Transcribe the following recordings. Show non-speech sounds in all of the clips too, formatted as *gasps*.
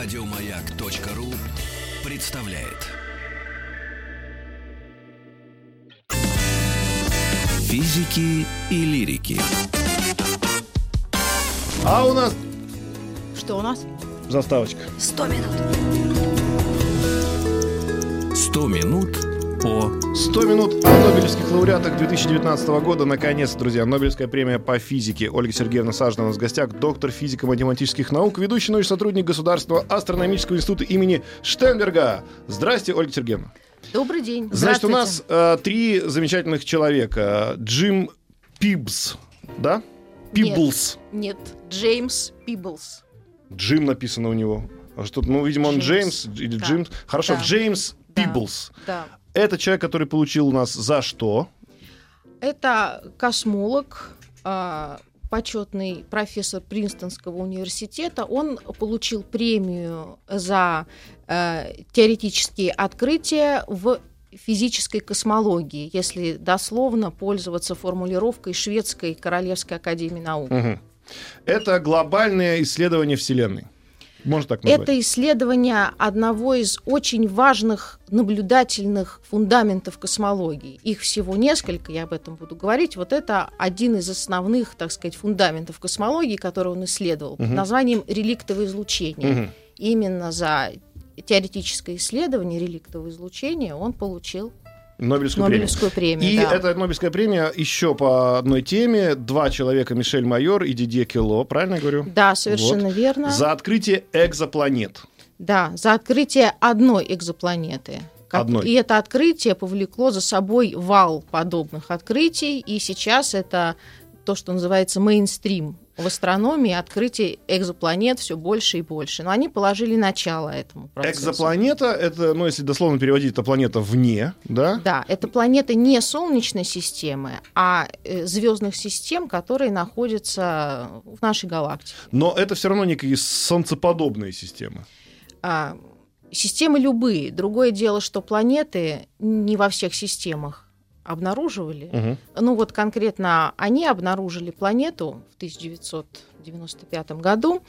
Радиомаяк.ру представляет. Физики и лирики. А у нас Что у нас? заставочка. Сто минут. 100 минут по 100 минут о Нобелевских лауреатах 2019 года. Наконец, друзья, Нобелевская премия по физике. Ольга Сергеевна Сажина у нас в гостях, доктор физико-математических наук, ведущий научный сотрудник Государственного астрономического института имени Штенберга. Здрасте, Ольга Сергеевна. Добрый день. Значит, у нас э, три замечательных человека. Джим Пибс, да? Пиблс. Нет, Джеймс Пиблс. Джим написано у него. А Что, ну, видимо, он Джеймс. Джеймс или Да. Джим. Хорошо, Да. Джеймс Да. Пиблс. Да. Это человек, который получил у нас за что? Это космолог, а, почетный профессор Принстонского университета. Он получил премию за э, теоретические открытия в физической космологии, если дословно пользоваться формулировкой Шведской Королевской Академии наук. Мгм. Это глобальное исследование Вселенной. Можно так назвать? Это исследование одного из очень важных наблюдательных фундаментов космологии. Их всего несколько, я об этом буду говорить. Вот это один из основных, так сказать, фундаментов космологии, который он исследовал, под Мгм. названием реликтовое излучение. Мгм. Именно за теоретическое исследование реликтового излучения он получил Нобелевскую премию. Нобелевскую премию. И да. эта Нобелевская премия еще по одной теме. Два человека, Мишель Майор и Дидье Кело, правильно я говорю? Да, совершенно верно. За открытие экзопланет. Да, за открытие одной экзопланеты. Как- Одной. И это открытие повлекло за собой вал подобных открытий, и сейчас это то, что называется мейнстрим в астрономии, открытие экзопланет все больше и больше. Но они положили начало этому процессу. Экзопланета, это, ну, если дословно переводить, это планета вне, да? Да, это планеты не Солнечной системы, а звездных систем, которые находятся в нашей галактике. Но это все равно некие солнцеподобные системы. А, системы любые. Другое дело, что планеты не во всех системах обнаруживали. Мгм. Ну вот конкретно они обнаружили планету в 1995 году.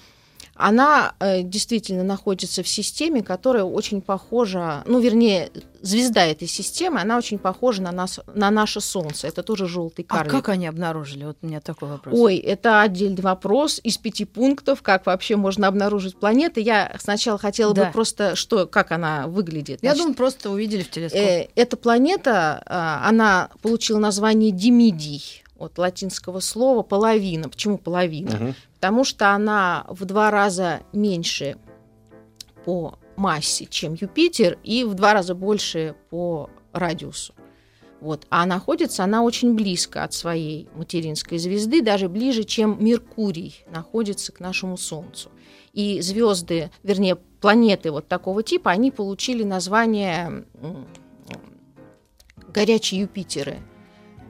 Она э, действительно находится в системе, которая очень похожа, ну вернее, звезда этой системы, она очень похожа на, нас, на наше Солнце. Это тоже желтый А карлик. как они обнаружили? Вот у меня такой вопрос. Ой, это отдельный вопрос из пяти пунктов, как вообще можно обнаружить планеты. Я сначала хотела Да. бы просто, что, как она выглядит. Я Значит, думаю, просто увидели в телескоп. э, эта планета, а, она получила название Димидий от латинского слова половина. Почему половина? Мгм. Потому что она в два раза меньше по массе, чем Юпитер, и в два раза больше по радиусу. Вот. А находится она очень близко от своей материнской звезды, даже ближе, чем Меркурий находится к нашему Солнцу. И звезды, вернее, планеты вот такого типа, они получили название горячие Юпитеры.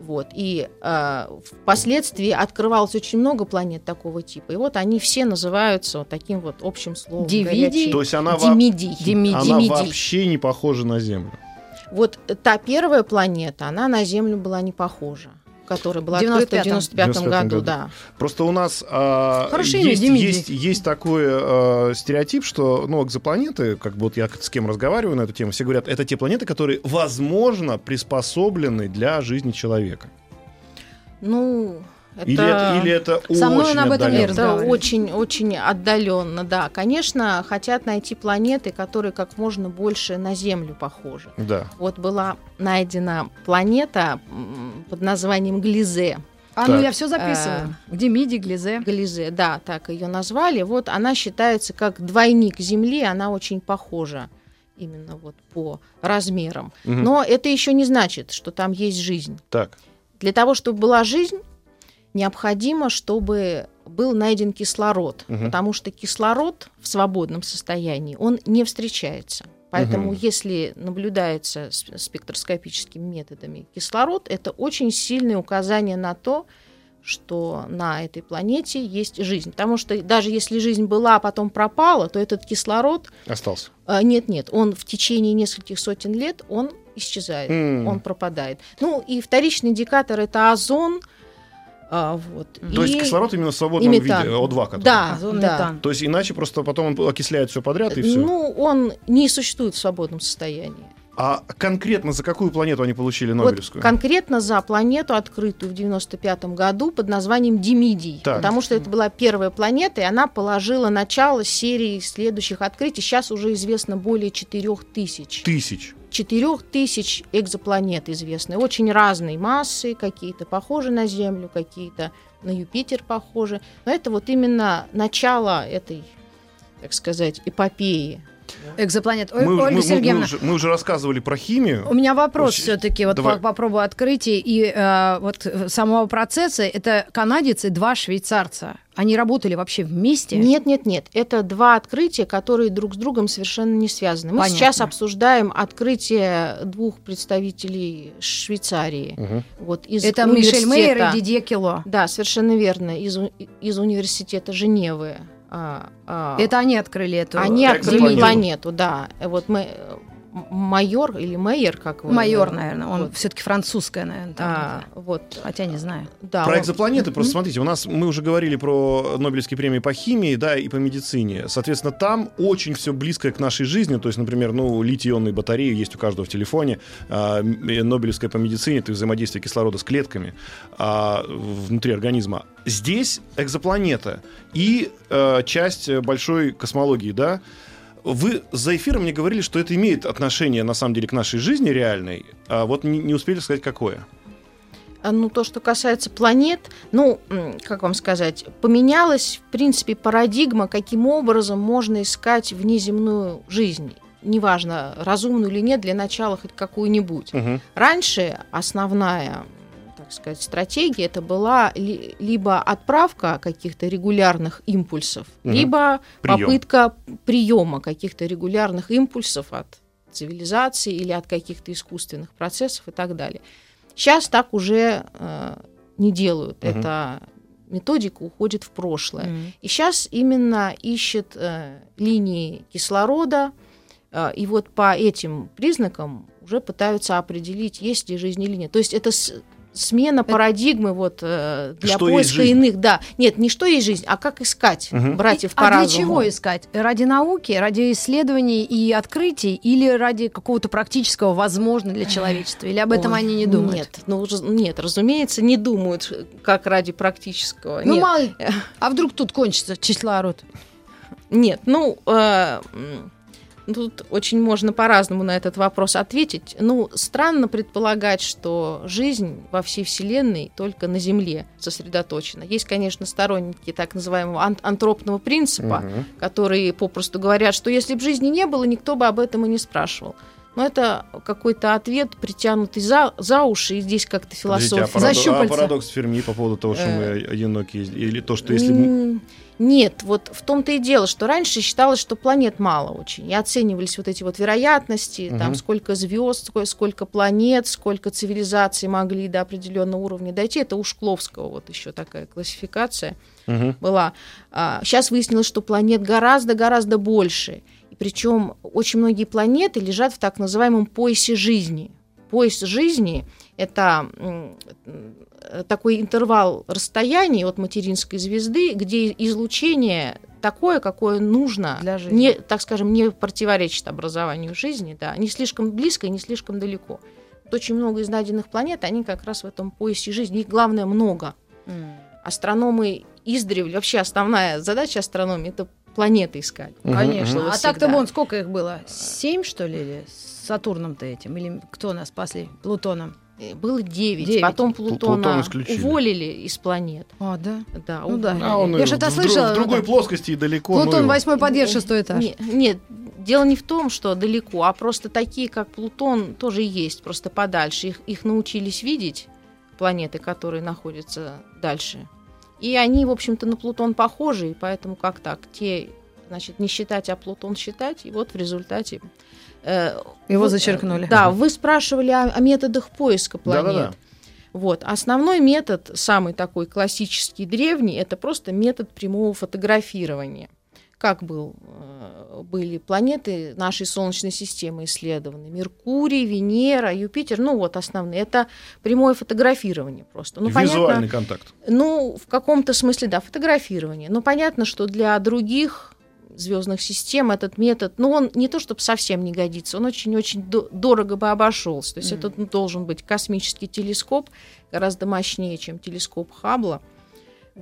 Вот. И э, впоследствии открывалось очень много планет такого типа. И вот они все называются вот таким вот общим словом. Дивидий? То есть она, во- Димидий. Димидий. она Димидий. вообще не похожа на Землю. Вот та первая планета, она на Землю была не похожа, которая была В открыта в 95-м. 95 95-м году, году. да. Просто у нас имя, есть, Димидий. есть, есть такой а, стереотип, что ну, экзопланеты, как бы вот я с кем разговариваю на эту тему, все говорят, это те планеты, которые, возможно, приспособлены для жизни человека. Ну, это... Или, это, или это Со мной очень он об этом не отдаленно? Это очень-очень отдаленно, да. Конечно, хотят найти планеты, которые как можно больше на Землю похожи. Да. Вот была найдена планета под названием Глизе. а ну так. я все записываю. Где миди, глизе. Глизе, да, так ее назвали. Вот она считается как двойник Земли, она очень похожа именно вот по размерам. Мгм. Но это еще не значит, что там есть жизнь. Так. Для того, чтобы была жизнь, необходимо, чтобы был найден кислород, Мгм. потому что кислород в свободном состоянии, он не встречается. Поэтому, Мгм. если наблюдается спектроскопическими методами кислород, это очень сильное указание на то, что на этой планете есть жизнь. Потому что даже если жизнь была, а потом пропала, то этот кислород Остался. а, Нет, нет, он в течение нескольких сотен лет он исчезает, М. он пропадает. Ну и вторичный индикатор это озон. А, вот. То есть И- кислород именно в свободном и виде, метан. О2, который. Да, да. метан. То есть иначе просто потом он окисляет все подряд и все. Ну, он не существует в свободном состоянии. А конкретно за какую планету они получили Вот Нобелевскую? конкретно за планету, открытую в 95 году под названием Демидий. Так. Потому что это была первая планета, и она положила начало серии следующих открытий. Сейчас уже известно более 4000. Тысяч. 4000 экзопланет известны. Очень разной массы, какие-то похожи на Землю, какие-то на Юпитер похожи. Но это вот именно начало этой, так сказать, эпопеи. Экзопланет. Ой, Мы, мы- Ольга мы- мы Сергеевна, уже, мы уже рассказывали про химию. У меня вопрос Очень- все-таки, вот Давай. по, попробую открытие и э, вот самого процесса. Это канадец и два швейцарца. Они работали вообще вместе? Нет, нет, нет. Это два открытия, которые друг с другом совершенно не связаны. Мы Понятно. сейчас обсуждаем открытие двух представителей Швейцарии. Мгм. Вот из Это Мишель Мейер и Дидье Кило. Да, совершенно верно. Из, из университета Женевы. А, а, Это они открыли эту Они открыли планету, да. Вот мы э, майор или Мейер, как вы? майор, наверное. Он Вот. все-таки французская, наверное. там А, вот, Хотя не знаю. да. Про он- экзопланеты, просто смотрите, у нас мы уже говорили про Нобелевские премии по химии, да, и по медицине. Соответственно, там очень все близкое к нашей жизни. То есть, например, ну, литий-ионные батареи есть у каждого в телефоне. А, э, Нобелевская по медицине это взаимодействие кислорода с клетками а, внутри организма. Здесь экзопланета и э, часть э, большой космологии, да. Вы за эфиром мне говорили, что это имеет отношение, на самом деле, к нашей жизни реальной, а вот не, не успели сказать, какое. А, Ну, то, что касается планет, ну, как вам сказать, поменялась, в принципе, парадигма, каким образом можно искать внеземную жизнь. Неважно, разумную или нет, для начала хоть какую-нибудь. Мгм. Раньше основная, так сказать, стратегия это была ли- либо отправка каких-то регулярных импульсов, Мгм. либо Прием. попытка приема каких-то регулярных импульсов от цивилизации или от каких-то искусственных процессов и так далее. Сейчас так уже э, не делают. Мгм. Эта методика уходит в прошлое. Мгм. И сейчас именно ищет э, линии кислорода, э, и вот по этим признакам уже пытаются определить, есть ли жизнь или нет. То есть это с- смена парадигмы вот э, для Что поиска иных, да, нет, не что есть жизнь, а как искать Мгм. братьев по а для разуму. чего искать? Ради науки, ради исследований и открытий или ради какого-то практического возможно для человечества? Или об этом Ой, они не думают? Нет, ну нет, разумеется, не думают, как ради практического. Ну, нет. мало. А вдруг тут кончится кислород? Нет, ну, э, тут очень можно по-разному на этот вопрос ответить. Ну, странно предполагать, что жизнь во всей Вселенной только на Земле сосредоточена. Есть, конечно, сторонники так называемого ан- антропного принципа, Мгм. которые попросту говорят, что если бы жизни не было, никто бы об этом и не спрашивал. Но это какой-то ответ, притянутый за, за уши, и здесь как-то Подождите, а, философия. парадо- а парадокс Ферми по поводу того, что мы Э. одиноки, или то, что если... Нет, вот в том-то и дело, что раньше считалось, что планет мало очень. И оценивались вот эти вот вероятности, Мгм. там сколько звезд, сколько, планет, сколько цивилизаций могли до определенного уровня дойти. Это у Шкловского вот еще такая классификация Мгм. была. сейчас выяснилось, что планет гораздо-гораздо больше. И причем очень многие планеты лежат в так называемом поясе жизни. Пояс жизни – это э, такой интервал расстояний от материнской звезды, где излучение такое, какое нужно, Для жизни. не, так скажем, не противоречит образованию жизни, да, не слишком близко и не слишком далеко. Вот очень много из найденных планет, они как раз в этом поясе жизни. Их, главное, много астрономы издревле, вообще основная задача астрономии это планеты искать. Мгм, Конечно. мгм. А так-то вон сколько их было? Семь, что ли, или с Сатурном-то этим? Или кто нас спасли? Плутоном? Э, Было 9, Девять. потом Плутон Плутона исключили. уволили из планет. А, да? Да, Ну да. А он Я и ж это слышала, в другой ну, плоскости и далеко. ну Плутон его. восьмой подъезд, шестой этаж. Не- нет, дело не в том, что далеко, а просто такие, как Плутон, тоже есть, просто подальше. Их, их научились видеть, планеты, которые находятся дальше. И они, в общем-то, на Плутон похожи, и поэтому как так? Те, значит, не считать, а Плутон считать, и вот в результате... э, Его вы- зачеркнули. Да, вы спрашивали о, о методах поиска планет. Да-да-да. Вот. Основной метод, самый такой классический, древний, это просто метод прямого фотографирования. как был, э, были планеты нашей Солнечной системы исследованы. Меркурий, Венера, Юпитер, ну вот основные. Это прямое фотографирование просто. Ну, Визуальный понятно, контакт. Ну, в каком-то смысле, да, фотографирование. Но понятно, что для других звездных систем этот метод, ну, он не то чтобы совсем не годится, он очень-очень дорого бы обошелся. То есть mm-hmm. это ну, должен быть космический телескоп, гораздо мощнее, чем телескоп Хаббла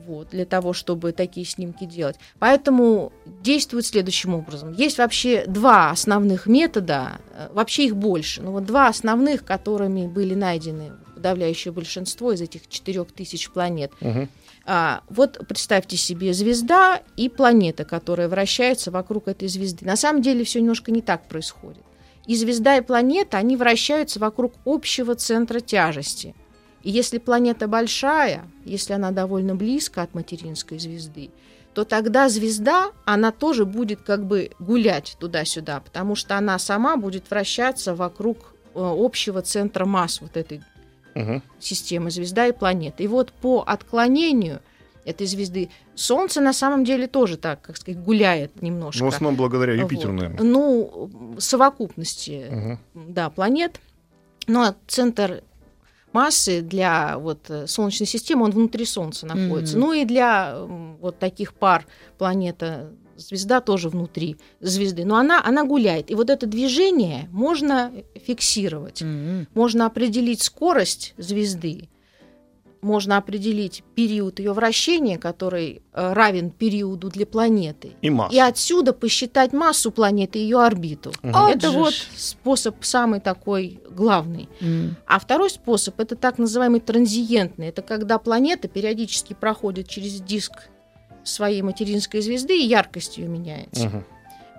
вот, для того, чтобы такие снимки делать. Поэтому действует следующим образом. Есть вообще два основных метода, э, вообще их больше, но вот два основных, которыми были найдены подавляющее большинство из этих четырех тысяч планет. Угу. А, вот представьте себе звезда и планета, которая вращается вокруг этой звезды. На самом деле все немножко не так происходит. И звезда, и планета, они вращаются вокруг общего центра тяжести – и если планета большая, если она довольно близко от материнской звезды, то тогда звезда, она тоже будет как бы гулять туда-сюда, потому что она сама будет вращаться вокруг э, общего центра масс вот этой угу. системы звезда и планеты. И вот по отклонению этой звезды Солнце на самом деле тоже так, как сказать, гуляет немножко. Ну, в основном благодаря Юпитеру, вот. наверное. Ну, совокупности, угу. да, планет. Но центр массы для вот, Солнечной системы, он внутри Солнца находится. Mm-hmm. Ну и для вот таких пар планета звезда тоже внутри звезды, но она, она гуляет. И вот это движение можно фиксировать. Mm-hmm. Можно определить скорость звезды, можно определить период ее вращения, который э, равен периоду для планеты. И массу. И отсюда посчитать массу планеты и ее орбиту. Угу. Это вот способ самый такой главный. Mm. А второй способ это так называемый транзиентный. Это когда планета периодически проходит через диск своей материнской звезды и яркость ее меняется. Угу.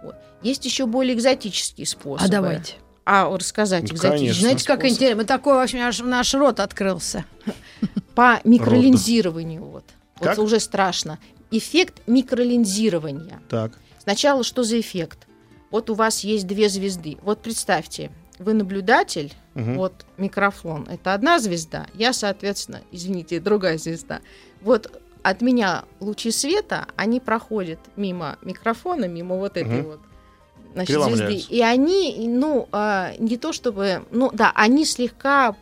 Вот. Есть еще более экзотические способы. А давайте а рассказать ну, экзотично. Знаете, как интересно, такой вообще наш, наш рот открылся. *laughs* По микролинзированию. Вот. Как? вот уже страшно. Эффект микролинзирования. Так. Сначала что за эффект? Вот у вас есть две звезды. Вот представьте, вы наблюдатель, угу. вот микрофон, это одна звезда, я, соответственно, извините, другая звезда. Вот от меня лучи света, они проходят мимо микрофона, мимо вот этой угу. вот значит, звезды. И они, ну, а, не то чтобы, ну, да, они слегка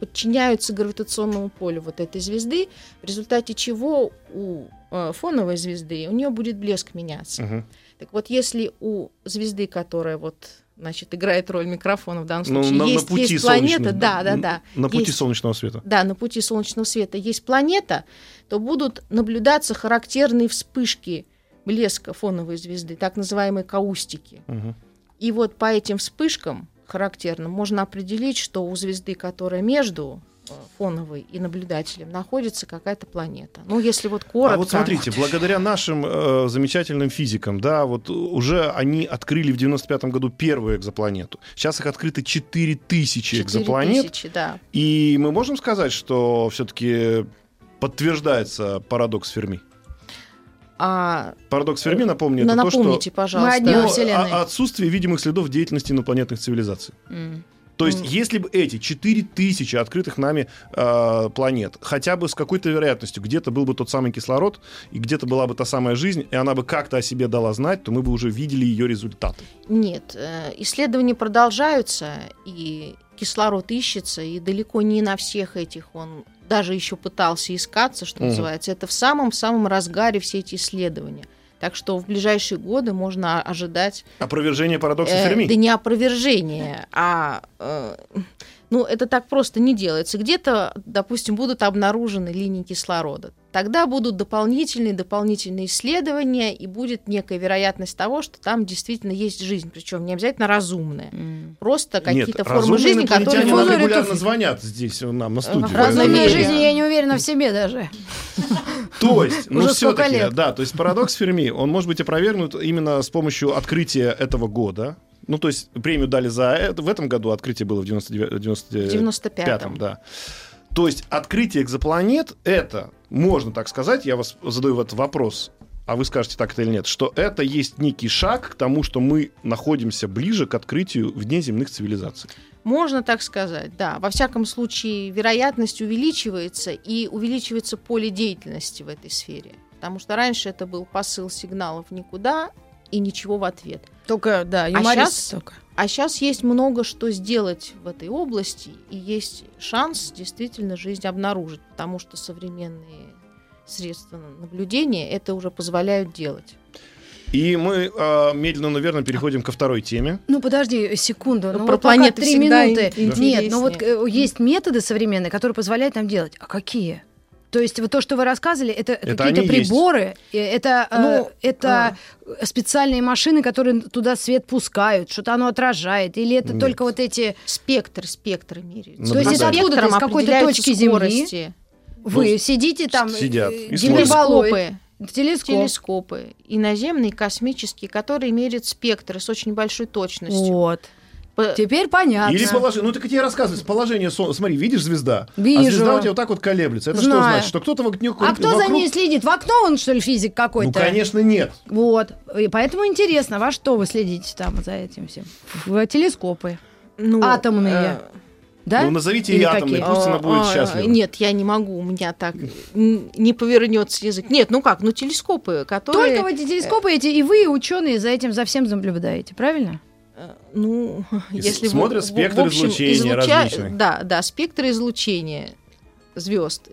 подчиняются гравитационному полю вот этой звезды, в результате чего у а, фоновой звезды у нее будет блеск меняться. Угу. Так вот, если у звезды, которая вот значит, играет роль микрофона в данном ну, случае. Ну, на, есть, на пути есть планета, да, да, да. На пути есть, солнечного света. Да, на пути солнечного света есть планета, то будут наблюдаться характерные вспышки блеска фоновой звезды, так называемые каустики. Угу. И вот по этим вспышкам характерным можно определить, что у звезды, которая между э, фоновой и наблюдателем находится какая-то планета. Ну, если вот коротко... А вот смотрите, благодаря нашим э, замечательным физикам, да, вот уже они открыли в 95-м году первую экзопланету. Сейчас их открыто 4000 4 экзопланет. Тысячи, да. И мы можем сказать, что все-таки подтверждается парадокс Ферми? А... Парадокс Ферми, напомню, это то, что... пожалуйста. Мы одни Вселенной. Отсутствие видимых следов деятельности инопланетных цивилизаций. Mm. То есть, mm. если бы эти 4000 открытых нами э, планет, хотя бы с какой-то вероятностью, где-то был бы тот самый кислород, и где-то была бы та самая жизнь, и она бы как-то о себе дала знать, то мы бы уже видели ее результаты. Нет, э, исследования продолжаются, и кислород ищется, и далеко не на всех этих он даже еще пытался искаться, что mm. называется. Это в самом-самом разгаре все эти исследования. Так что в ближайшие годы можно ожидать... Опровержение парадокса э, Ферми? Да не опровержение, а... Э, ну, это так просто не делается. Где-то, допустим, будут обнаружены линии кислорода. Тогда будут дополнительные, дополнительные исследования, и будет некая вероятность того, что там действительно есть жизнь, причем не обязательно разумная. Mm. Просто какие-то формы жизни, которые... Нам регулярно звонят здесь нам на студии. Разумная жизнь, я не уверена в себе даже. *laughs* То есть, ну все-таки, да, то есть парадокс Ферми, он может быть опровергнут именно с помощью открытия этого года, ну, то есть премию дали за это. В этом году открытие было в 99, 99, 95-м. Да. То есть открытие экзопланет — это, можно так сказать, я вас задаю этот вопрос, а вы скажете так это или нет, что это есть некий шаг к тому, что мы находимся ближе к открытию внеземных цивилизаций. Можно так сказать, да. Во всяком случае, вероятность увеличивается, и увеличивается поле деятельности в этой сфере. Потому что раньше это был посыл сигналов никуда и ничего в ответ. Только, да, А юморист щас- только. А сейчас есть много что сделать в этой области, и есть шанс действительно жизнь обнаружить, потому что современные средства наблюдения это уже позволяют делать. И мы а, медленно, наверное, переходим ко второй теме. Ну, подожди секунду. Ну, Ну, про вот планеты три минуты. ин- Нет, ну вот интереснее. э, есть методы современные, которые позволяют нам делать. А какие? То есть вот то, что вы рассказывали, это, какие-то они есть. приборы, э, это, э, Ну, это специальные машины, которые туда свет пускают, что-то оно отражает, или это Нет. только вот эти... Спектр, спектр меряется. То есть это откуда-то из какой-то точки Земли? скорости. Вы Ну, сидите там, сидят э, и гиперболоид, Телескопы, телескоп. телескопы, иноземные, космические, которые меряют спектры с очень большой точностью. Вот. Теперь понятно. Или положение. Ну, так я тебе рассказываю. Положение Солнца. Смотри, видишь звезда? А Вижу. звезда у тебя вот так вот колеблется. Это что Знаю. значит? Что кто-то вокруг А кто за ней следит? В окно он, что ли, физик Ну, какой-то? конечно, нет. Вот. И поэтому интересно, во что вы следите там за этим всем? В телескопы. ну, атомные. Да? Ну, назовите Или какие? пусть она будет А, а, счастлива. Нет, я не могу, у меня так не повернется язык. Нет, ну как, ну телескопы, которые... Только в эти телескопы эти, и вы, ученые, за этим за всем наблюдаете, правильно? Ну, И если... в- смотрят в- в спектр общем, излучения различных. Да, да, спектр излучения звезд.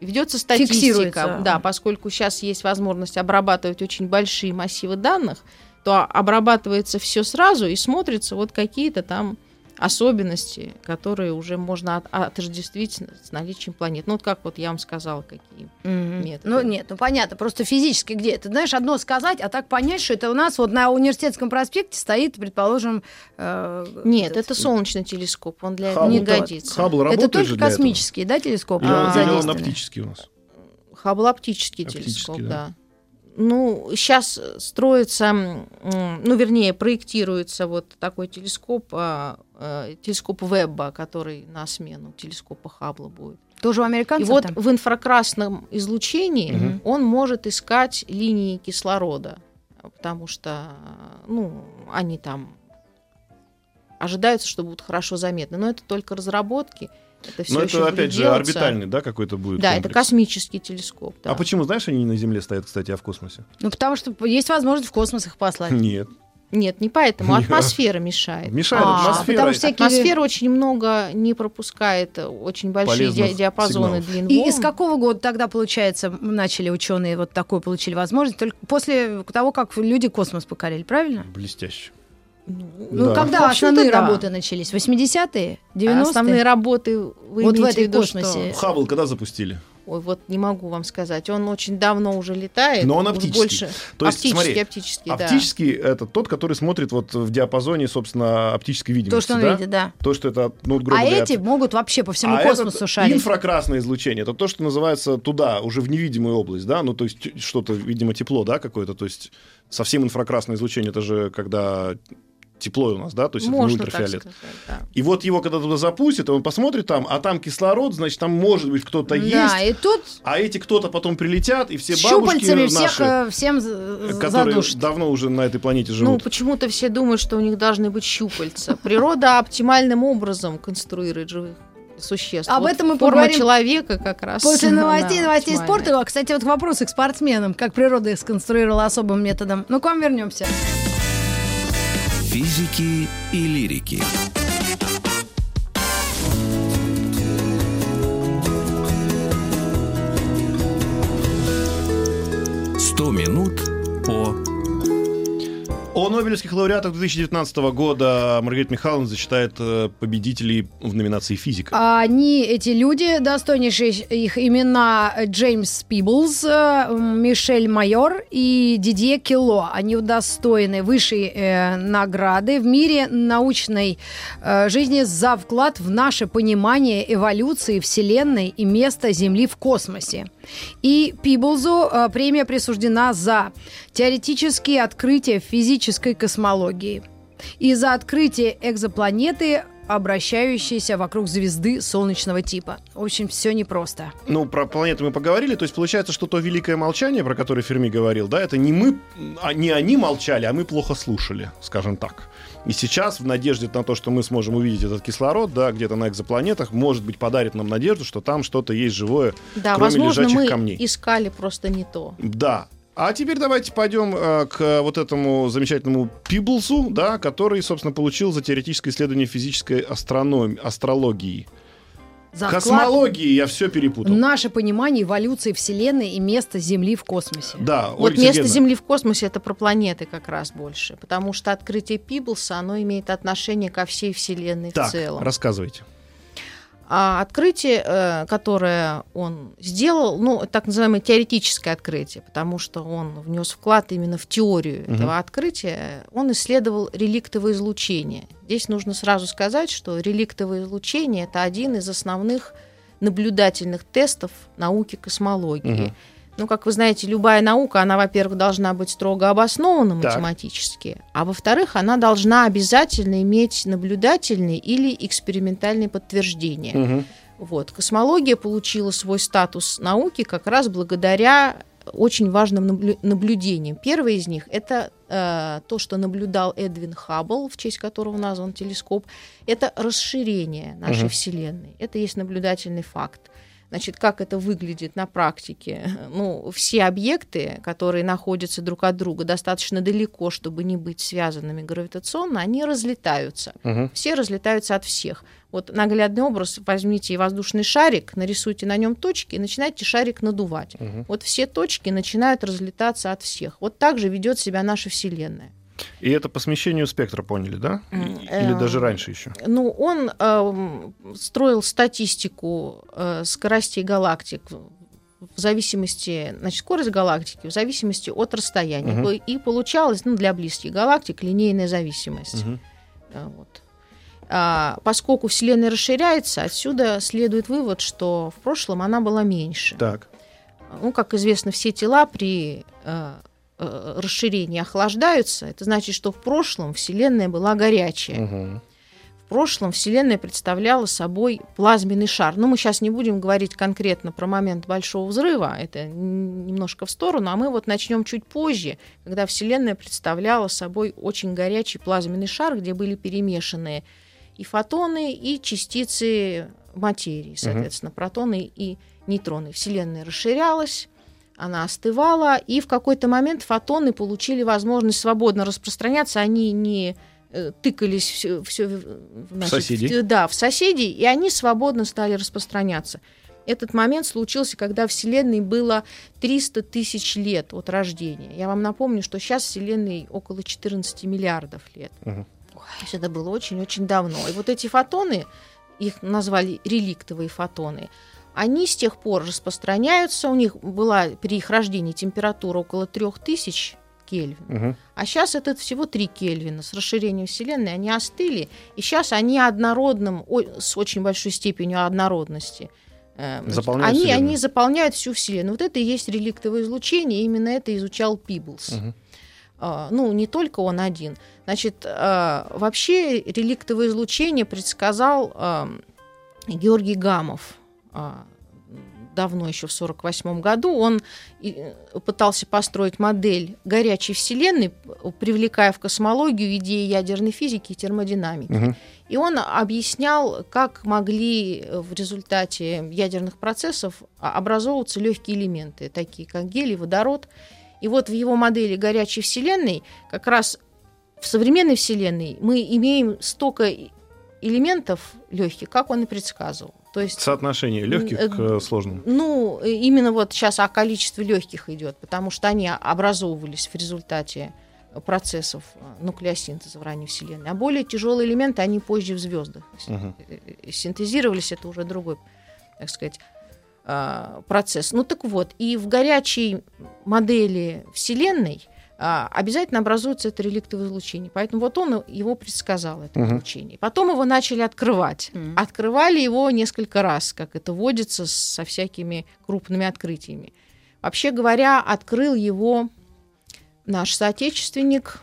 Ведется статистика, Фиксируется. да, поскольку сейчас есть возможность обрабатывать очень большие массивы данных, то обрабатывается все сразу и смотрится вот какие-то там особенности, которые уже можно от- отождествить с наличием планет. Ну, вот как вот я вам сказала, какие методы. Ну нет, ну понятно, просто физически где? Ты знаешь, одно сказать, а так понять, что это у нас вот на университетском проспекте стоит, предположим... э, Нет, этот- это солнечный телескоп, он для этого Хаббл не годится. Хаббл Это только же для этого? да, телескопы? Или он, А, или он оптический у нас? Хаббл оптический, Оптический, телескоп, да. да. Ну, сейчас строится, ну, вернее, проектируется вот такой телескоп, а, э, телескоп Вебба, который на смену телескопа Хаббла будет. Тоже у И американцев вот там? в инфракрасном излучении Мгм. он может искать линии кислорода, потому что, ну, они там ожидаются, что будут хорошо заметны. Но это только разработки. Это все Но еще это, опять же, делаться. орбитальный, да, какой-то будет Да, это комплекс? космический телескоп. да. А почему, знаешь, они не на Земле стоят, кстати, а в космосе? Ну потому что есть возможность в космос их послать. Нет. Нет, не поэтому. Атмосфера мешает. Мешает А, атмосфера. потому что всякие- Атмосфера очень много не пропускает очень большие ди- диапазоны сигналов. длин И из какого года тогда, получается, начали ученые вот такое получили возможность? Только после того, как люди космос покорили, правильно? Блестяще. Ну, Да. когда основные да. работы начались? 80-е? 90-е? Основные работы вы Вот в этой в виду, космосе. что- Хаббл когда запустили? Ой, вот не могу вам сказать. Он очень давно уже летает. Но он оптический. Больше... То есть, оптический, смотри, оптический, да. Оптический это тот, который смотрит вот в диапазоне, собственно, оптической видимости. То, что он да? видит, да. То, что это, ну, грубо А говоря, эти могут вообще по всему а космосу этот шарить. инфракрасное излучение, это то, что называется туда, уже в невидимую область, да, ну, то есть что-то, видимо, тепло, да, какое-то, то есть совсем инфракрасное излучение, это же когда тепло у нас, да, то есть это не Можно так ультрафиолет. сказать, да. И вот его, когда туда запустят, он посмотрит там, а там кислород, значит, там может быть кто-то есть, Да, и тут а эти кто-то потом прилетят, и все бабушки щупальцами всех наши, э, всем з- которые задушат. давно уже на этой планете Ну, живут. почему-то все думают, что у них должны быть щупальца. Природа оптимальным образом конструирует живых существ. Об Вот этом мы форма поговорим человека как раз. После новостей, новостей оптимальная. спорта, кстати, вот к вопросу к спортсменам, как природа их сконструировала особым методом. Ну, к вам вернемся. Физики и лирики. Сто минут О Нобелевских лауреатах 2019 года Маргарита Михайловна зачитает э, победителей в номинации «Физика». А Они, эти люди, достойнейшие их имена Джеймс Пиблз, э, Мишель Майор и Дидье Кило. Они удостоены высшей э, награды в мире научной э, жизни за вклад в наше понимание эволюции Вселенной и места Земли в космосе. И Пиблзу э, премия присуждена за теоретические открытия физической космологии. И за открытие экзопланеты обращающиеся вокруг звезды солнечного типа. В общем, все непросто. Ну, про планеты мы поговорили, то есть получается, что то великое молчание, про которое Ферми говорил, да, это не мы, а не они молчали, а мы плохо слушали, скажем так. И сейчас, в надежде на то, что мы сможем увидеть этот кислород, да, где-то на экзопланетах, может быть, подарит нам надежду, что там что-то есть живое, Да, кроме возможно, лежачих мы камней. искали просто не то. Да. А теперь давайте пойдем э, к вот этому замечательному Пиблсу, да, который, собственно, получил за теоретическое исследование физической астрономии, астрологии. За вклад Космологии я все перепутал. наше понимание эволюции Вселенной и места Земли в космосе. Да, Вот Ольга место Сергеевна. Земли в космосе это про планеты как раз больше, потому что открытие Пиблса, оно имеет отношение ко всей Вселенной Так, в целом. рассказывайте. А открытие, э, которое он сделал, ну, так называемое теоретическое открытие, потому что он внес вклад именно в теорию Мгм. этого открытия, он исследовал реликтовое излучение. Здесь нужно сразу сказать, что реликтовое излучение это один из основных наблюдательных тестов науки космологии. Мгм. Ну, как вы знаете, любая наука, она, во-первых, должна быть строго обоснована Так. математически, а во-вторых, она должна обязательно иметь наблюдательные или экспериментальные подтверждения. Мгм. Вот. Космология получила свой статус науки как раз благодаря очень важным наблю- наблюдениям. Первое из них это э, то, что наблюдал Эдвин Хаббл, в честь которого назван телескоп, это расширение нашей Мгм. Вселенной. Это есть наблюдательный факт. Значит, как это выглядит на практике? *laughs* Ну, все объекты, которые находятся друг от друга достаточно далеко, чтобы не быть связанными гравитационно, они разлетаются Мгм. все разлетаются от всех. Вот наглядный образ, возьмите воздушный шарик, нарисуйте на нем точки и начинайте шарик надувать. Мгм. Вот все точки начинают разлетаться от всех. Вот так же ведет себя наша Вселенная. И это по смещению спектра поняли, да? Или э, даже раньше еще? Ну, он эм, строил статистику э, скоростей галактик в зависимости, значит, скорость галактики в зависимости от расстояния. Мгм. И получалось, ну, для близких галактик линейная зависимость. А, Вот. А, поскольку Вселенная расширяется, отсюда следует вывод, что в прошлом она была меньше. Так. Ну, как известно, все тела при э, э, расширении охлаждаются. Это значит, что в прошлом Вселенная была горячая. Мгм. В прошлом Вселенная представляла собой плазменный шар. Но мы сейчас не будем говорить конкретно про момент Большого взрыва, это немножко в сторону, а мы вот начнем чуть позже, когда Вселенная представляла собой очень горячий плазменный шар, где были перемешаны и фотоны, и частицы материи, соответственно, протоны и нейтроны. Вселенная расширялась, она остывала, и в какой-то момент фотоны получили возможность свободно распространяться, они не э, тыкались все, соседей? да, в соседей, и они свободно стали распространяться. Этот момент случился, когда Вселенной было 300 тысяч лет от рождения. Я вам напомню, что сейчас Вселенной около 14 миллиардов лет. То есть это было очень-очень давно. И вот эти фотоны, их назвали реликтовые фотоны, они с тех пор распространяются. У них была при их рождении температура около 3000 Кельвин. Мгм. А сейчас это всего 3 Кельвина. С расширением Вселенной они остыли, и сейчас они однородным, с очень большой степенью однородности. э, Заполняют они, Вселенную. они заполняют всю Вселенную. Вот это и есть реликтовое излучение, именно это изучал Пиблс. Мгм. А, ну, не только он один. Значит, а, вообще реликтовое излучение предсказал Георгий Гамов давно, еще в 1948 году. Он э, пытался построить модель горячей Вселенной, привлекая в космологию идеи ядерной физики и термодинамики. Мгм. И он объяснял, как могли э, в результате ядерных процессов а, образовываться легкие элементы, такие как гелий, водород. И вот в его модели горячей Вселенной как раз в современной Вселенной мы имеем столько элементов легких, как он и предсказывал. То есть Соотношение легких Э, к э, сложным. ну, э, именно вот сейчас о количестве легких идет, потому что они образовывались в результате процессов нуклеосинтеза в ранней Вселенной. А более тяжелые элементы, они позже в звездах Мгм. синтезировались, это уже другой, так сказать, а, процесс. Ну так вот, и в горячей модели Вселенной обязательно образуется это реликтовое излучение. Поэтому вот он его предсказал, это Мгм. излучение. Потом его начали открывать. Мгм. Открывали его несколько раз, как это водится со всякими крупными открытиями. Вообще говоря, открыл его наш соотечественник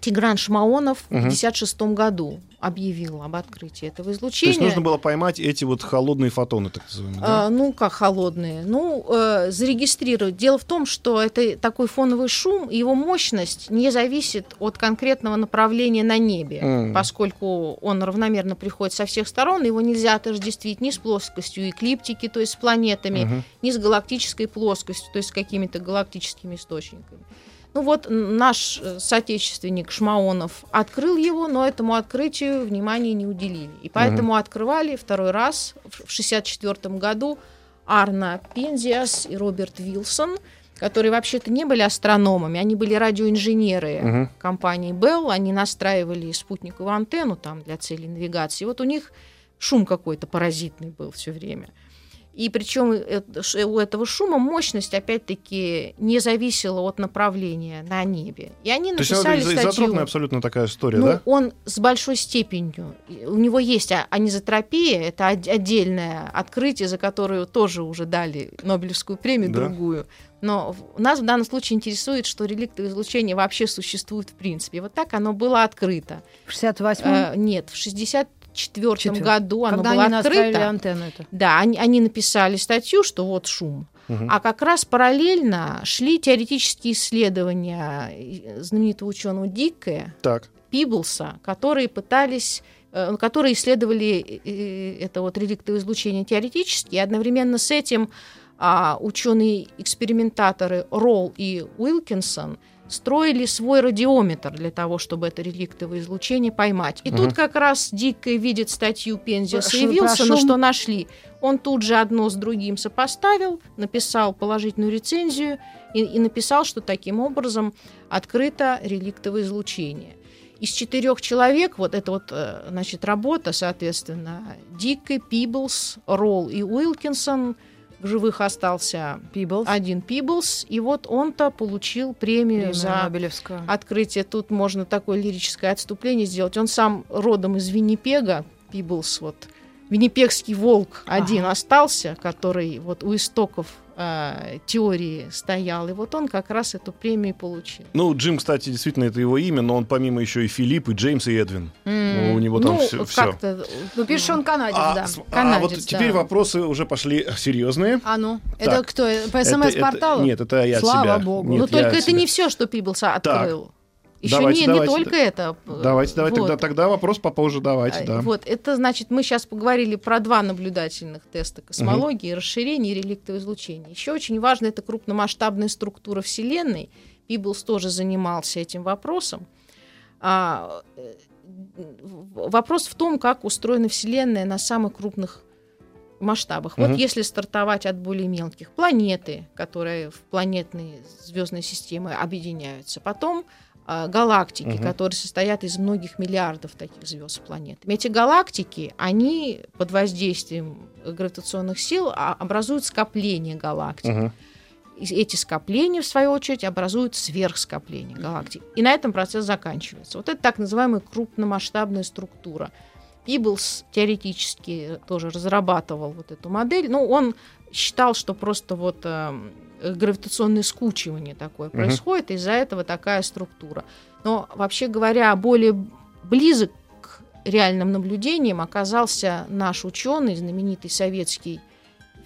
Тигран Шмаонов в Мгм. 1956 году. Объявил об открытии этого То есть излучения. нужно было поймать эти вот холодные фотоны, так называемые. да? А, ну, как холодные. Ну, э, зарегистрировать. Дело в том, что это такой фоновый шум, и его мощность не зависит от конкретного направления на небе, М. поскольку он равномерно приходит со всех сторон, его нельзя отождествить ни с плоскостью эклиптики, то есть с планетами, Мгм. ни с галактической плоскостью, то есть с какими-то галактическими источниками. Ну вот наш э, соотечественник Шмаонов открыл его, но этому открытию внимания не уделили. И поэтому открывали второй раз в 1964 году Арна Пензиас и Роберт Вилсон, которые вообще-то не были астрономами, они были радиоинженеры Мгм. компании Bell, они настраивали спутниковую антенну там для целей навигации. Вот у них шум какой-то паразитный был все время. И причем э, у этого шума мощность, опять-таки, не зависела от направления на небе. И они То ну, написали есть, статью. Изотропная абсолютно такая история, ну, да? Он с большой степенью. У него есть а, анизотропия, это отдельное открытие, за которое тоже уже дали Нобелевскую премию да. другую. Но нас в данном случае интересует, что реликтовое излучение вообще существует в принципе. Вот так оно было открыто. В 68-м? Э, нет, в 65 1994 году она Когда была они открыта. Антенну это. Да, они, они написали статью, что вот шум. А как раз параллельно шли теоретические исследования э, знаменитого ученого Дикке, так. Пиблса, которые пытались э, которые исследовали э, это вот реликтовое излучение теоретически, и одновременно с этим а, ученые-экспериментаторы Ролл и Уилкинсон – строили свой радиометр для того, чтобы это реликтовое излучение поймать. И Мгм. тут как раз Дикко видит статью Пензиуса и Вилсона, что нашли. Он тут же одно с другим сопоставил, написал положительную рецензию и, и написал, что таким образом открыто реликтовое излучение. Из четырех человек, вот эта вот, э, значит, работа, соответственно, Дикки, Пиблс, Ролл и Уилкинсон, в живых остался Пиблс. один Пиблс, и вот он-то получил премию, Премию за Нобелевскую. открытие. Тут можно такое лирическое отступление сделать. Он сам родом из Виннипега, Пиблс, вот. Виннипегский волк один Ага. остался, который вот у истоков э, теории стоял. И вот он как раз эту премию получил. Ну, Джим, кстати, действительно, это его имя, но он помимо еще и Филипп, и Джеймс, и Эдвин. Ну, у него там ну, всё. как-то, Ну, пишешь, он канадец, А, да. а Канадец, вот теперь да. вопросы уже пошли серьезные. А ну, Так. это кто? По смс-порталу? Нет, это я Слава себя. богу. Нет, Но я только это себя. не все, что Пиблс открыл. Еще Давайте, не, давайте, не только это. Давайте, давайте, Вот. тогда, тогда вопрос попозже давайте, А, да. Вот, это значит, мы сейчас поговорили про два наблюдательных теста космологии, расширение и реликтовое излучение. Еще очень важно, это крупномасштабная структура Вселенной. Пиблс тоже занимался этим вопросом. А, э, вопрос в том, как устроена Вселенная на самых крупных масштабах. Мгм. Вот если стартовать от более мелких планеты, которые в планетные звездные системы объединяются, потом а, галактики, Мгм. которые состоят из многих миллиардов таких звезд с планетами. Эти галактики, они под воздействием гравитационных сил а, образуют скопление галактик. Мгм. И эти скопления, в свою очередь, образуют сверхскопление галактик. И на этом процесс заканчивается. Вот это так называемая крупномасштабная структура. Пиблс теоретически тоже разрабатывал вот эту модель. Ну, он считал, что просто вот эм, гравитационное скучивание такое Мгм. происходит, и из-за этого такая структура. Но, вообще говоря, более близок к реальным наблюдениям оказался наш ученый, знаменитый советский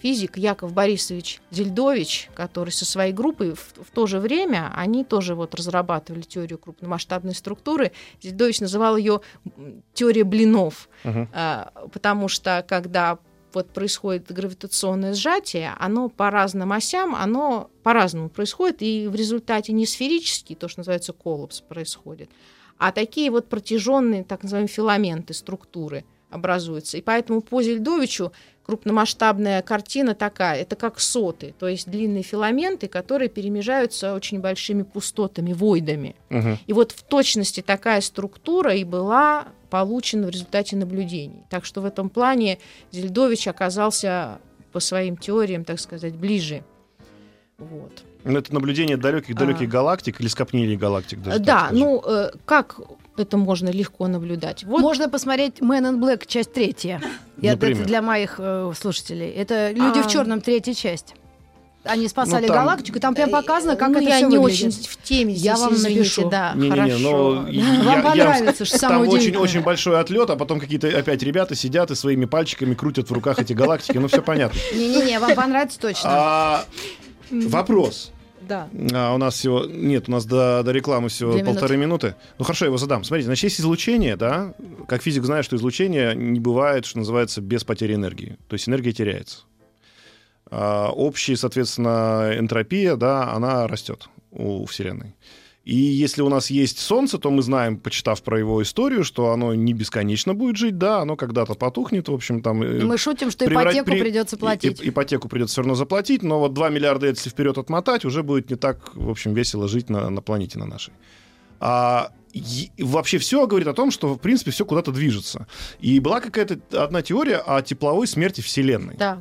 физик Яков Борисович Зельдович, который со своей группой в, в то же время, они тоже вот разрабатывали теорию крупномасштабной структуры. Зельдович называл ее м, теория блинов, Мгм. а, потому что когда вот происходит гравитационное сжатие, оно по разным осям, оно по-разному происходит, и в результате не сферический, то, что называется коллапс, происходит, а такие вот протяженные, так называемые филаменты, структуры образуются. И поэтому по Зельдовичу крупномасштабная картина такая, это как соты, то есть длинные филаменты, которые перемежаются очень большими пустотами, войдами. Мгм. И вот в точности такая структура и была получена в результате наблюдений. Так что в этом плане Зельдович оказался по своим теориям, так сказать, ближе. Вот. Ну, Это наблюдение далеких-далеких А. галактик или скопления галактик. даже да, ну э, как это можно легко наблюдать? Вот Можно посмотреть Man in Black, часть третья. Я, это для моих э, слушателей. Это Люди А. в черном, третья часть. они спасали Ну, там- галактику, и там прям показано, как ну, это я все не выглядит. очень в теме здесь, Я вам извините, напишу. да, Не-не-не, хорошо. но я- Вам я- понравится, что Там самое очень, удивительное. очень большой отлет, а потом какие-то опять ребята сидят и своими пальчиками крутят в руках эти галактики. Ну, все понятно. Не-не-не, вам понравится точно. А, вопрос. Да. А, у нас всего... Нет, у нас до, до рекламы всего Две полторы минуты. Ну хорошо, я его задам. Смотрите, значит, есть излучение, да? Как физик знает, что излучение не бывает, что называется, без потери энергии. То есть энергия теряется. А, общая, соответственно, энтропия, да, она растет у Вселенной. И если у нас есть Солнце, то мы знаем, почитав про его историю, что оно не бесконечно будет жить, да, оно когда-то потухнет, в общем, там... э, Мы шутим, что преврать- ипотеку при- придется и- платить. и- ипотеку придется все равно заплатить, но вот 2 миллиарда, если вперед отмотать, уже будет не так, в общем, весело жить на, на планете на нашей. А и- вообще все говорит о том, что, в принципе, все куда-то движется. И была какая-то одна теория о тепловой смерти Вселенной. Да.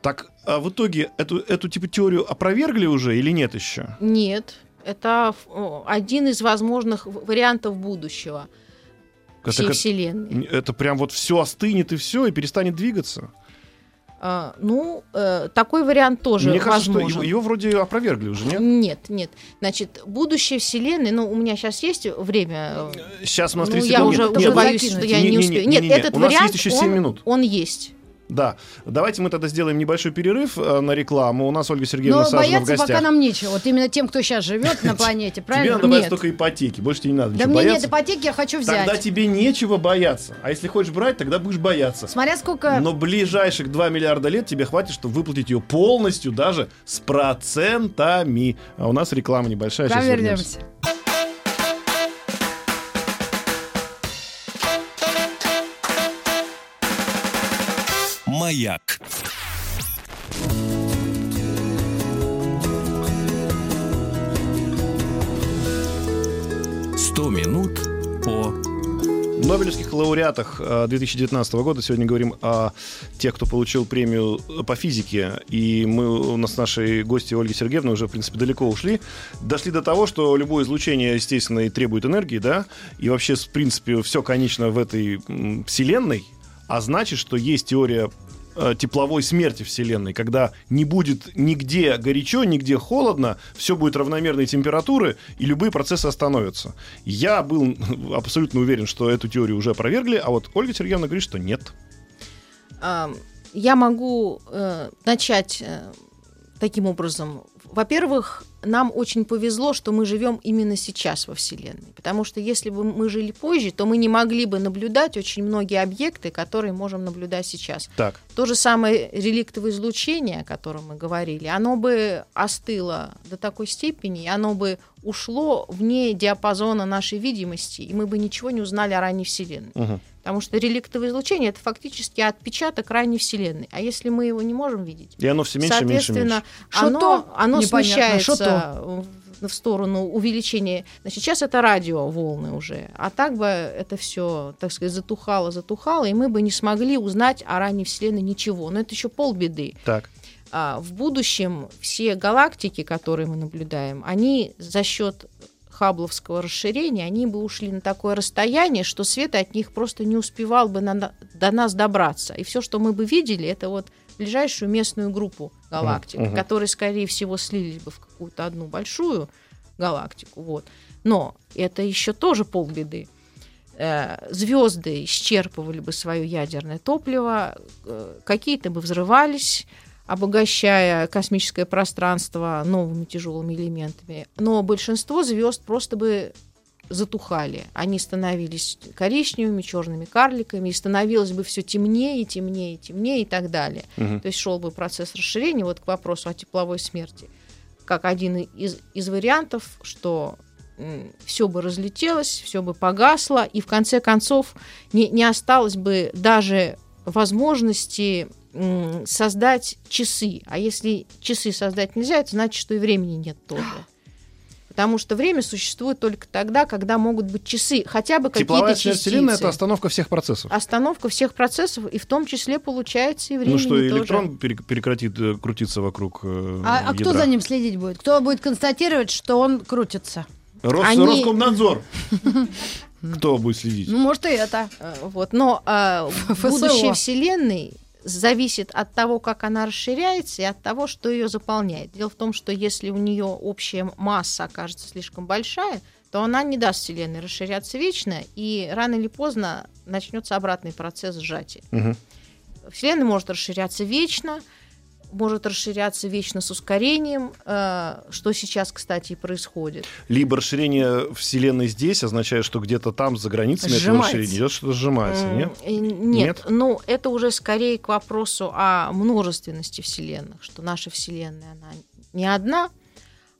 Так а в итоге эту, эту типа теорию опровергли уже или нет еще? Нет. Это один из возможных вариантов будущего всей Это, Вселенной. это прям вот все остынет и все, и перестанет двигаться. А, ну, э, такой вариант тоже Мне кажется, что возможен. его, его вроде опровергли уже, нет? Нет, нет. Значит, будущее Вселенной, ну, у меня сейчас есть время. Сейчас у нас ну, 30 я секунд. уже Нет, тоже нет, боюсь, закинуть. что я не, Не-не-не, успею. Нет, не-не-не, этот у нас вариант, есть еще семь он- минут. он есть. Да. Давайте мы тогда сделаем небольшой перерыв э, на рекламу. У нас Ольга Сергеевна Но Сажина в бояться гостях. пока нам нечего. Вот именно тем, кто сейчас живет на *laughs* планете, Тебе правильно? надо бояться только ипотеки. Больше тебе не надо Да мне нет бояться. ипотеки, я хочу взять. Тогда тебе нечего бояться. А если хочешь брать, тогда будешь бояться. Смотря сколько... Но ближайших 2 миллиарда лет тебе хватит, чтобы выплатить ее полностью, даже с процентами. А у нас реклама небольшая. Сейчас вернемся. вернемся. Маяк. Сто минут по Нобелевских лауреатах э, 2019 года. Сегодня говорим о тех, кто получил премию по физике. И мы у нас с нашей гостью Ольги Сергеевны уже, в принципе, далеко ушли. Дошли до того, что любое излучение, естественно, и требует энергии, да, и вообще, в принципе, все, конечно, в этой вселенной, а значит, что есть теория э, тепловой смерти Вселенной, когда не будет нигде горячо, нигде холодно, все будет равномерной температуры, и любые процессы остановятся. Я был *laughs* абсолютно уверен, что эту теорию уже опровергли, а вот Ольга Сергеевна говорит, что нет. Я могу э, начать э, таким образом. Во-первых, нам очень повезло, что мы живем именно сейчас во Вселенной. Потому что если бы мы жили позже, то мы не могли бы наблюдать очень многие объекты, которые можем наблюдать сейчас. Так, То же самое реликтовое излучение, о котором мы говорили, оно бы остыло до такой степени, оно бы ушло вне диапазона нашей видимости, и мы бы ничего не узнали о ранней Вселенной. Мгм. Потому что реликтовое излучение это фактически отпечаток ранней Вселенной. А если мы его не можем видеть, и оно все меньше, меньше, соответственно, меньше. Оно, то? оно смещается в сторону увеличения. Значит, сейчас это радиоволны уже. А так бы это все, так сказать, затухало, затухало, и мы бы не смогли узнать о ранней Вселенной ничего. Но это еще полбеды. Так, А, в будущем все галактики, которые мы наблюдаем, они за счет Хабловского расширения, они бы ушли на такое расстояние, что свет от них просто не успевал бы на- до нас добраться. И все, что мы бы видели, это вот ближайшую местную группу галактик, Мгм. которые, скорее всего, слились бы в какую-то одну большую галактику. Вот. Но это еще тоже полбеды. Звезды исчерпывали бы свое ядерное топливо, э, какие-то бы взрывались, обогащая космическое пространство новыми тяжелыми элементами. Но большинство звезд просто бы затухали. Они становились коричневыми, черными карликами, и становилось бы все темнее, темнее, темнее и так далее. Мгм. То есть шел бы процесс расширения вот к вопросу о тепловой смерти. Как один из, из вариантов, что все бы разлетелось, все бы погасло, и в конце концов не, не осталось бы даже возможности создать часы. А если часы создать нельзя, это значит, что и времени нет тоже. *gasps* Потому что время существует только тогда, когда могут быть часы, хотя бы тепловая какие-то смерть частицы. Вселенной — это остановка всех процессов. Остановка всех процессов, и в том числе получается и времени Ну что, тоже. электрон прекратит э, крутиться вокруг э, А, а кто ядра. за ним следить будет? Кто будет констатировать, что он крутится? Рос- Они- Роскомнадзор. *laughs* Кто будет следить? Ну, может, и это. Э, Вот. Но *laughs* в ФСО. будущей Вселенной зависит от того, как она расширяется, и от того, что ее заполняет. Дело в том, что если у нее общая масса окажется слишком большая, то она не даст Вселенной расширяться вечно, и рано или поздно начнется обратный процесс сжатия. Мгм. Вселенная может расширяться вечно, может расширяться вечно с ускорением, э, что сейчас, кстати, и происходит. Либо расширение Вселенной здесь означает, что где-то там, за границами этого Сжимается. расширения идет что-то сжимается, нет? Нет, Нет? ну это уже скорее к вопросу о множественности вселенных, что наша вселенная она не одна,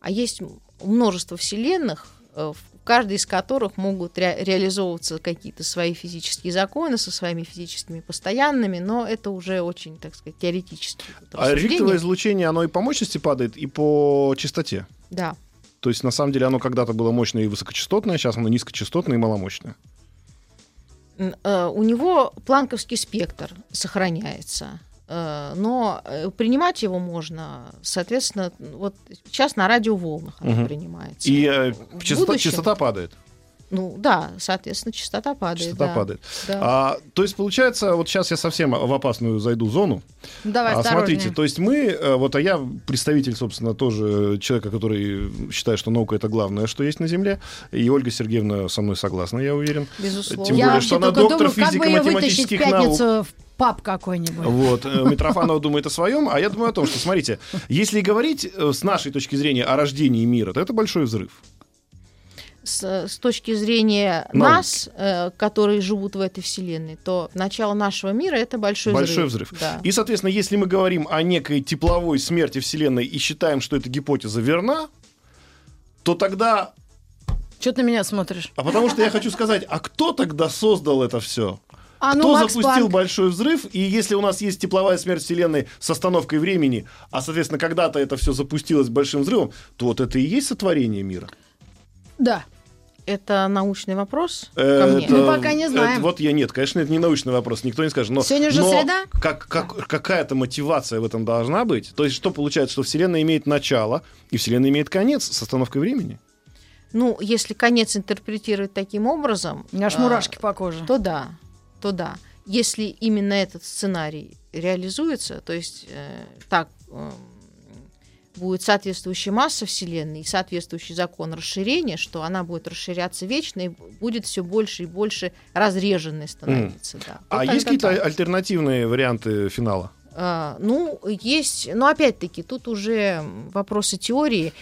а есть множество вселенных, э, в каждой из которых могут ре- реализовываться какие-то свои физические законы со своими физическими постоянными, но это уже очень, так сказать, теоретически. А ректовое излучение, оно и по мощности падает, и по частоте. Да. То есть, на самом деле, оно когда-то было мощное и высокочастотное, сейчас оно низкочастотное и маломощное. Э, у него планковский спектр сохраняется. Э, Но э, принимать его можно, соответственно, вот сейчас на радиоволнах оно Мгм. принимается. И э, частота, будущем- частота падает. Ну да, соответственно, частота падает. Частота да. падает. Да. А, то есть, получается, вот сейчас я совсем в опасную зайду зону. Ну, Давай, А, смотрите, то есть мы, э, вот, а я представитель, собственно, тоже человека, который считает, что наука это главное, что есть на Земле. И Ольга Сергеевна со мной согласна, я уверен. Безусловно. Тем Я более, что она доктор думаю, как бы физико-математических пятницу в паб какой-нибудь. Вот, э, Митрофанова думает о своем, а я думаю о том, что, смотрите, если говорить э, с нашей точки зрения о рождении мира, то это большой взрыв. С, с точки зрения Науки. нас, э, которые живут в этой вселенной, то начало нашего мира это большой, Большой взрыв. Да. И, соответственно, если мы говорим о некой тепловой смерти Вселенной и считаем, что эта гипотеза верна, то тогда... Что ты на меня смотришь? А потому что я хочу сказать, а кто тогда создал это все? А ну, Кто Макс запустил Планк. большой взрыв? И если у нас есть тепловая смерть Вселенной с остановкой времени, а, соответственно, когда-то это все запустилось большим взрывом, то вот это и есть сотворение мира. Да. Это научный вопрос ко Э, мне. это- Мы пока не знаем. это вот я нет, конечно, это не научный вопрос, никто не скажет. Но, Сегодня же но среда? Как, как, какая-то мотивация в этом должна быть. То есть что получается, что Вселенная имеет начало, и Вселенная имеет конец с остановкой времени? Ну, если конец интерпретировать таким образом, У меня аж а, мурашки по коже. то да, то да. Если именно этот сценарий реализуется, то есть э, так э, будет соответствующая масса Вселенной и соответствующий закон расширения, что она будет расширяться вечно и будет все больше и больше разреженной становиться. Да. А Вот есть тогда какие-то так. альтернативные варианты финала? А, ну, есть, но опять-таки, тут уже вопросы теории.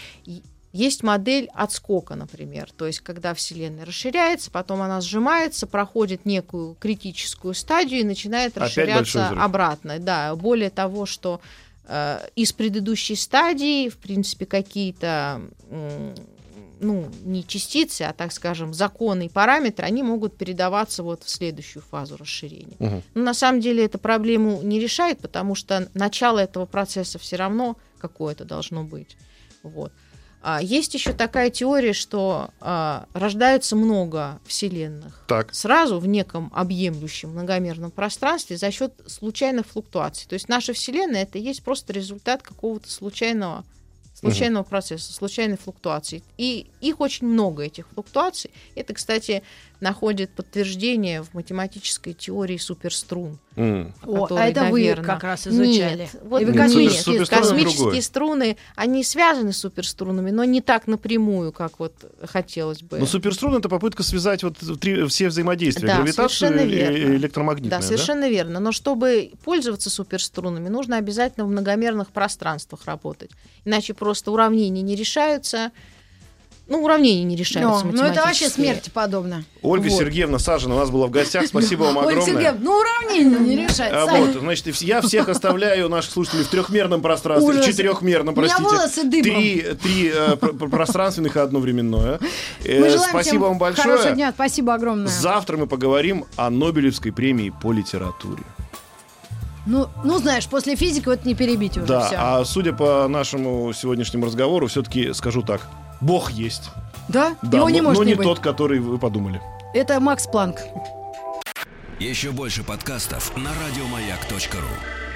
Есть модель отскока, например, то есть когда Вселенная расширяется, потом она сжимается, проходит некую критическую стадию и начинает Опять расширяться обратно. Да, более того, что из предыдущей стадии, в принципе, какие-то ну, не частицы, а, так скажем, законы и параметры, они могут передаваться вот в следующую фазу расширения. Мгм. Но на самом деле это проблему не решает, потому что начало этого процесса все равно какое-то должно быть. Вот. А есть еще такая теория, что а, рождается много вселенных Так. сразу в неком объемлющем многомерном пространстве за счет случайных флуктуаций. То есть наша Вселенная это и есть просто результат какого-то случайного случайного процесса, случайной флуктуации. И их очень много, этих флуктуаций. Это, кстати, находит подтверждение в математической теории суперструн. М. О, которые, а это вы наверно, как раз изучали. Нет, вот И вы нет, космические Супер- космические струны, они связаны с суперструнами, но не так напрямую, как вот хотелось бы. Но суперструн это попытка связать вот три, все взаимодействия. Да, гравитацию совершенно и верно. электромагнитное. Да, совершенно верно. Но чтобы пользоваться суперструнами, нужно обязательно в многомерных пространствах работать. Иначе просто уравнения не решаются. Ну, уравнения не решаются. Ну, ну, это вообще смерти подобно. Ольга Вот. Сергеевна Сажина у нас была в гостях. *laughs* Спасибо вам Ольга огромное. Сергеевна, ну уравнение не *laughs* решать. А вот, значит, я всех оставляю, наших слушателей, в трехмерном пространстве, Ужас. в четырехмерном, У меня простите. волосы дыбом. Три, три э, пр- пр- пространственных и одно временное. Э, Мы желаем Спасибо всем вам большое. Хорошего дня, спасибо огромное. Завтра мы поговорим о Нобелевской премии по литературе. Ну, ну, знаешь, после физики вот не перебить уже да, все. а судя по нашему сегодняшнему разговору, все-таки скажу так. Бог есть. Да? Да, Его не но, может но не не быть. тот, который вы подумали. Это Макс Планк. Еще больше подкастов на радиомаяк.ру.